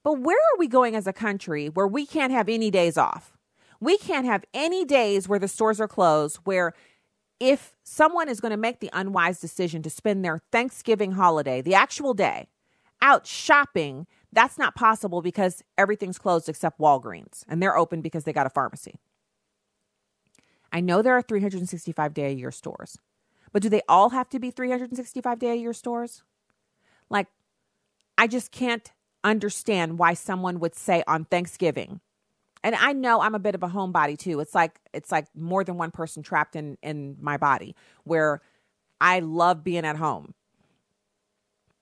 S5: But where are we going as a country where we can't have any days off? We can't have any days where the stores are closed, where if someone is going to make the unwise decision to spend their Thanksgiving holiday, the actual day, out shopping, that's not possible because everything's closed except Walgreens, and they're open because they got a pharmacy. I know there are 365 day a year stores, but do they all have to be 365 day a year stores? Like, I just can't understand why someone would say on Thanksgiving. And I know I'm a bit of a homebody too. It's like it's like more than one person trapped in in my body where I love being at home.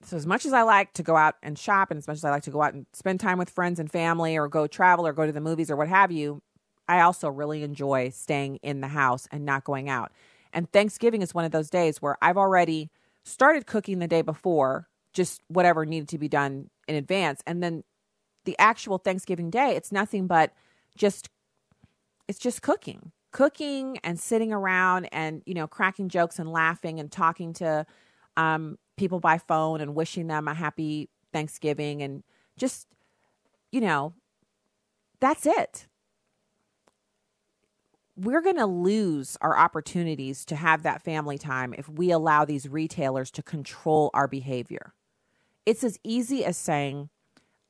S5: So as much as I like to go out and shop and as much as I like to go out and spend time with friends and family or go travel or go to the movies or what have you, I also really enjoy staying in the house and not going out. And Thanksgiving is one of those days where I've already started cooking the day before, just whatever needed to be done in advance. And then the actual Thanksgiving day, it's nothing but just it's just cooking. Cooking and sitting around and, you know, cracking jokes and laughing and talking to um, people by phone and wishing them a happy Thanksgiving and just, you know, that's it. We're going to lose our opportunities to have that family time if we allow these retailers to control our behavior. It's as easy as saying,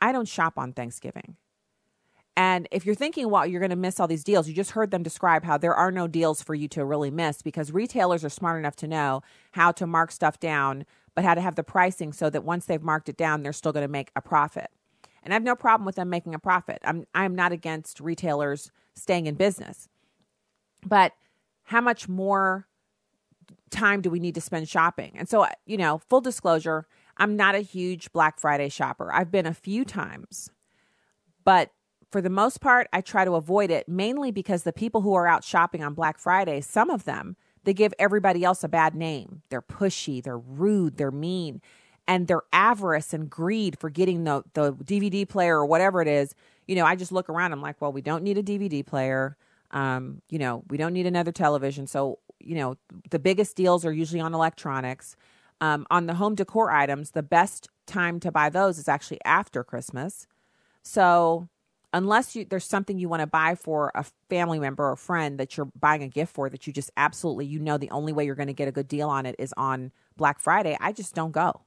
S5: I don't shop on Thanksgiving. And if you're thinking, well, you're going to miss all these deals, you just heard them describe how there are no deals for you to really miss because retailers are smart enough to know how to mark stuff down, but how to have the pricing so that once they've marked it down, they're still going to make a profit. And I have no problem with them making a profit. I'm I'm not against retailers staying in business. But how much more time do we need to spend shopping? And so, you know, full disclosure, I'm not a huge Black Friday shopper. I've been a few times, but for the most part, I try to avoid it mainly because the people who are out shopping on Black Friday, some of them, they give everybody else a bad name. They're pushy, they're rude, they're mean, and their avarice and greed for getting the, the DVD player or whatever it is. You know, I just look around, I'm like, well, we don't need a DVD player. Um, you know, we don't need another television. So, you know, the biggest deals are usually on electronics. Um, on the home decor items, the best time to buy those is actually after Christmas. So, unless you there's something you want to buy for a family member or friend that you're buying a gift for that you just absolutely you know the only way you're going to get a good deal on it is on Black Friday, I just don't go.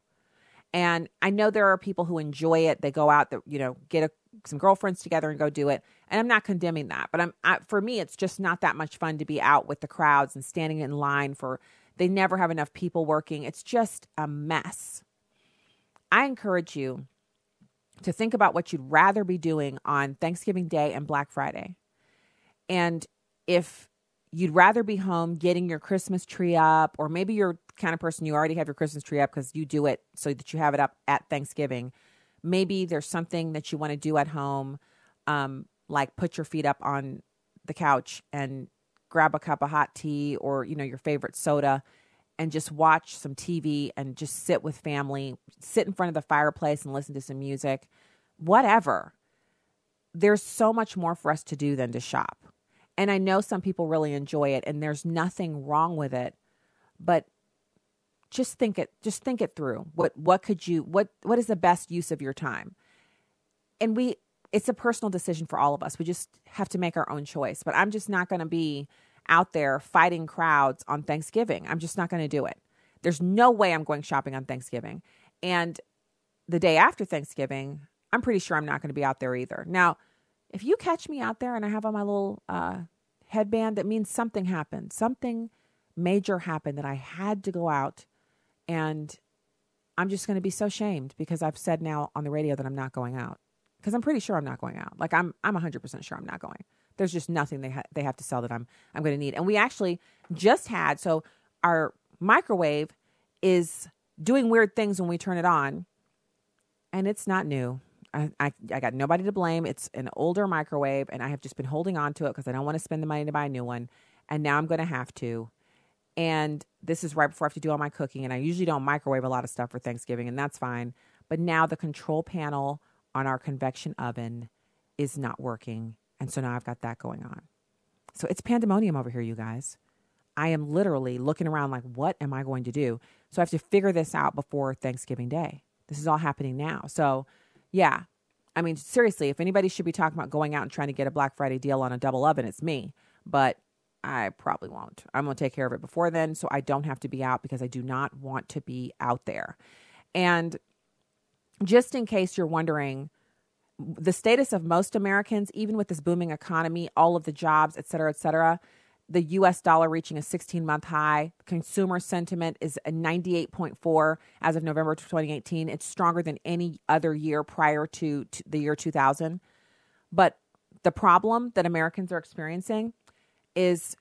S5: And I know there are people who enjoy it. They go out, that you know, get a, some girlfriends together and go do it. And I'm not condemning that, but I'm I, for me, it's just not that much fun to be out with the crowds and standing in line for they never have enough people working. It's just a mess. I encourage you to think about what you'd rather be doing on Thanksgiving Day and Black Friday. And if you'd rather be home getting your Christmas tree up, or maybe you're the kind of person you already have your Christmas tree up because you do it so that you have it up at Thanksgiving. Maybe there's something that you want to do at home, um, like put your feet up on the couch and grab a cup of hot tea or you know your favorite soda and just watch some TV and just sit with family, sit in front of the fireplace and listen to some music, whatever. There's so much more for us to do than to shop. And I know some people really enjoy it and there's nothing wrong with it, but just think it just think it through. What what could you what what is the best use of your time? And we it's a personal decision for all of us. We just have to make our own choice. But I'm just not going to be out there fighting crowds on Thanksgiving. I'm just not going to do it. There's no way I'm going shopping on Thanksgiving. And the day after Thanksgiving, I'm pretty sure I'm not going to be out there either. Now, if you catch me out there and I have on my little uh, headband, that means something happened. Something major happened that I had to go out. And I'm just going to be so shamed because I've said now on the radio that I'm not going out. Because I'm pretty sure I'm not going out. Like I'm, I'm 100% sure I'm not going. There's just nothing they ha- they have to sell that I'm I'm going to need. And we actually just had so our microwave is doing weird things when we turn it on, and it's not new. I, I, I got nobody to blame. It's an older microwave, and I have just been holding on to it because I don't want to spend the money to buy a new one. And now I'm going to have to. And this is right before I have to do all my cooking. And I usually don't microwave a lot of stuff for Thanksgiving, and that's fine. But now the control panel on our convection oven is not working. And so now I've got that going on. So it's pandemonium over here, you guys. I am literally looking around like, what am I going to do? So I have to figure this out before Thanksgiving Day. This is all happening now. So, yeah. I mean, seriously, if anybody should be talking about going out and trying to get a Black Friday deal on a double oven, it's me. But I probably won't. I'm going to take care of it before then so I don't have to be out because I do not want to be out there. And just in case you're wondering, the status of most Americans, even with this booming economy, all of the jobs, et cetera, et cetera, the US dollar reaching a 16 month high. Consumer sentiment is a 98.4 as of November 2018. It's stronger than any other year prior to, the year 2000. But the problem that Americans are experiencing is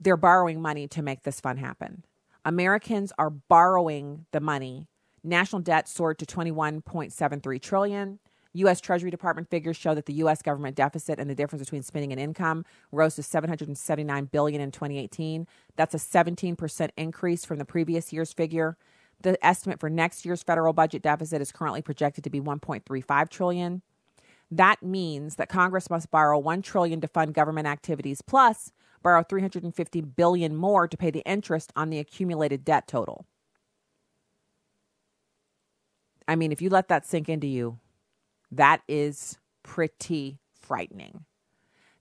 S5: they're borrowing money to make this fun happen. Americans are borrowing the money. National debt soared to 21.73 trillion. U.S. Treasury Department figures show that the U.S. government deficit and the difference between spending and income rose to 779 billion in 2018. That's a 17% increase from the previous year's figure. The estimate for next year's federal budget deficit is currently projected to be 1.35 trillion. That means that Congress must borrow 1 trillion to fund government activities plus borrow 350 billion more to pay the interest on the accumulated debt total. I mean, if you let that sink into you, that is pretty frightening.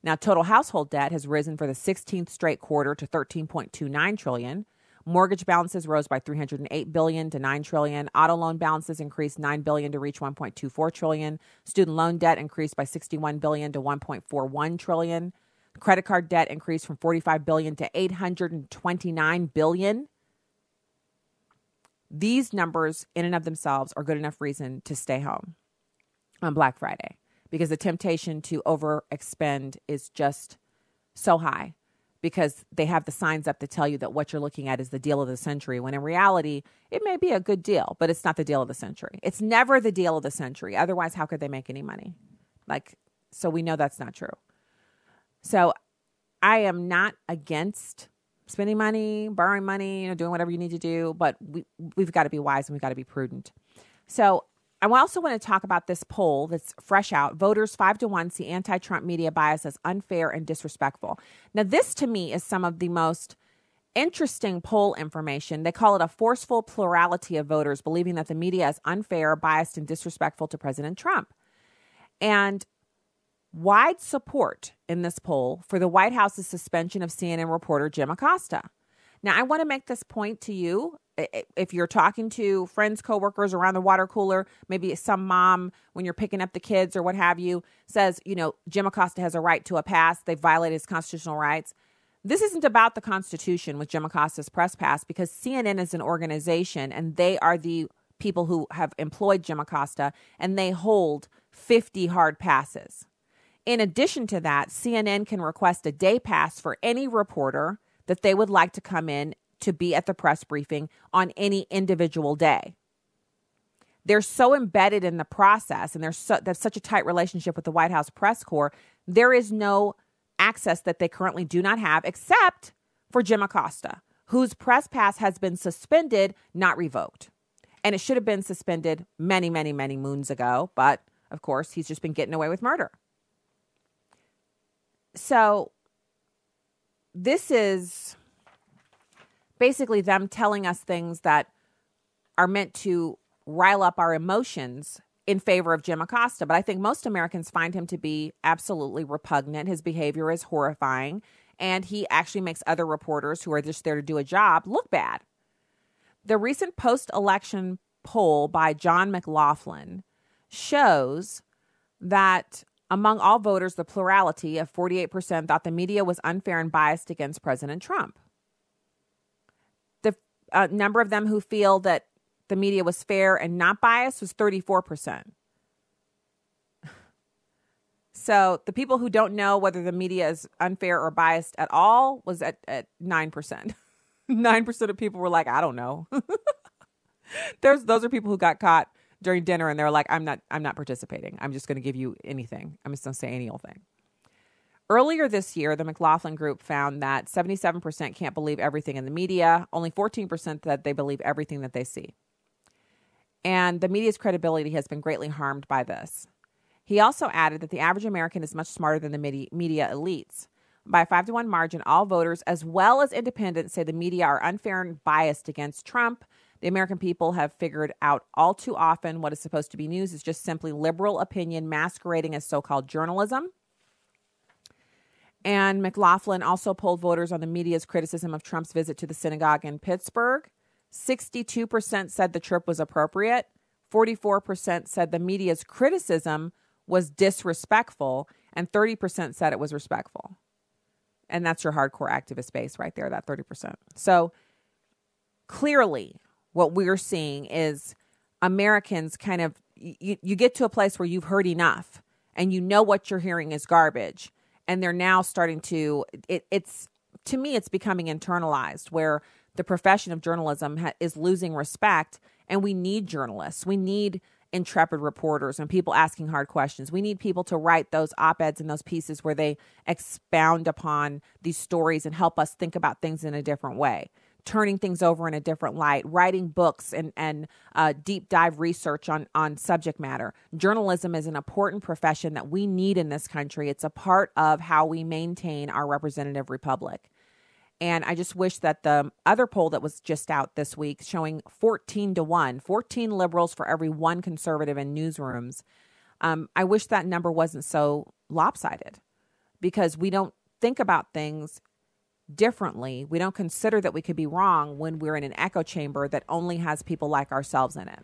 S5: Now, total household debt has risen for the 16th straight quarter to 13.29 trillion. Mortgage balances rose by 308 billion to 9 trillion. Auto loan balances increased 9 billion to reach 1.24 trillion. Student loan debt increased by 61 billion to 1.41 trillion. Credit card debt increased from 45 billion to 829 billion. These numbers in and of themselves are good enough reason to stay home on Black Friday because the temptation to overexpend is just so high because they have the signs up to tell you that what you're looking at is the deal of the century when in reality it may be a good deal but it's not the deal of the century. It's never the deal of the century. Otherwise how could they make any money? Like so we know that's not true. So i am not against spending money borrowing money you know doing whatever you need to do but we, we've got to be wise and we've got to be prudent. So I also want to talk about this poll that's fresh out. Voters five to one see anti Trump media bias as unfair and disrespectful. Now, this to me is some of the most interesting poll information. They call it a forceful plurality of voters believing that the media is unfair, biased, and disrespectful to President Trump. And wide support in this poll for the White House's suspension of CNN reporter Jim Acosta. Now, I want to make this point to you if you're talking to friends, coworkers around the water cooler, maybe some mom when you're picking up the kids or what have you says, you know, Jim Acosta has a right to a pass. They violated his constitutional rights. This isn't about the Constitution with Jim Acosta's press pass because CNN is an organization and they are the people who have employed Jim Acosta, and they hold 50 hard passes. In addition to that, CNN can request a day pass for any reporter that they would like to come in to be at the press briefing on any individual day. They're so embedded in the process and there's so, that's such a tight relationship with the White House press corps. There is no access that they currently do not have except for Jim Acosta, whose press pass has been suspended, not revoked. And it should have been suspended many, many, many moons ago. But of course, he's just been getting away with murder. So this is basically them telling us things that are meant to rile up our emotions in favor of Jim Acosta. But I think most Americans find him to be absolutely repugnant. His behavior is horrifying. And he actually makes other reporters who are just there to do a job look bad. The recent post election poll by John McLaughlin shows that among all voters, the plurality of 48% thought the media was unfair and biased against President Trump. Uh, number of them who feel that the media was fair and not biased was 34%. So the people who don't know whether the media is unfair or biased at all was at, at 9%. 9% of people were like, I don't know. There's those are people who got caught during dinner and they're like, I'm not I'm not participating. I'm just gonna give you anything. I'm just gonna say any old thing. Earlier this year, the McLaughlin Group found that 77% can't believe everything in the media, only 14% that they believe everything that they see. And the media's credibility has been greatly harmed by this. He also added that the average American is much smarter than the media elites. By a five to one margin, all voters, as well as independents, say the media are unfair and biased against Trump. The American people have figured out all too often what is supposed to be news is just simply liberal opinion masquerading as so called journalism. And McLaughlin also polled voters on the media's criticism of Trump's visit to the synagogue in Pittsburgh. 62% said the trip was appropriate. 44% said the media's criticism was disrespectful. And 30% said it was respectful. And that's your hardcore activist base right there, that 30%. So clearly, what we're seeing is Americans kind of, you, you get to a place where you've heard enough and you know what you're hearing is garbage. And they're now starting to, it, it's, to me, it's becoming internalized where the profession of journalism ha- is losing respect and we need journalists. We need intrepid reporters and people asking hard questions. We need people to write those op-eds and those pieces where they expound upon these stories and help us think about things in a different way turning things over in a different light writing books and, and uh, deep dive research on, on subject matter. Journalism is an important profession that we need in this country. It's a part of how we maintain our representative republic. And I just wish that the other poll that was just out this week showing 14 to 1, 14 liberals for every one conservative in newsrooms, um, I wish that number wasn't so lopsided because we don't think about things differently. We don't consider that we could be wrong when we're in an echo chamber that only has people like ourselves in it.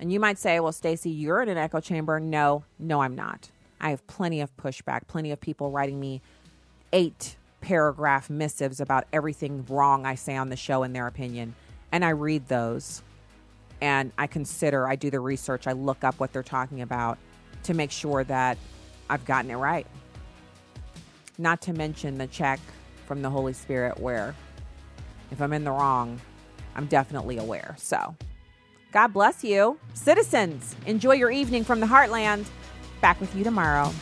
S5: And you might say, well, Stacy, you're in an echo chamber. No, no, I'm not. I have plenty of pushback, plenty of people writing me eight paragraph missives about everything wrong I say on the show in their opinion. And I read those and I consider, I do the research, I look up what they're talking about to make sure that I've gotten it right. Not to mention the check from the Holy Spirit, where if I'm in the wrong, I'm definitely aware. So, God bless you. Citizens, enjoy your evening from the heartland. Back with you tomorrow.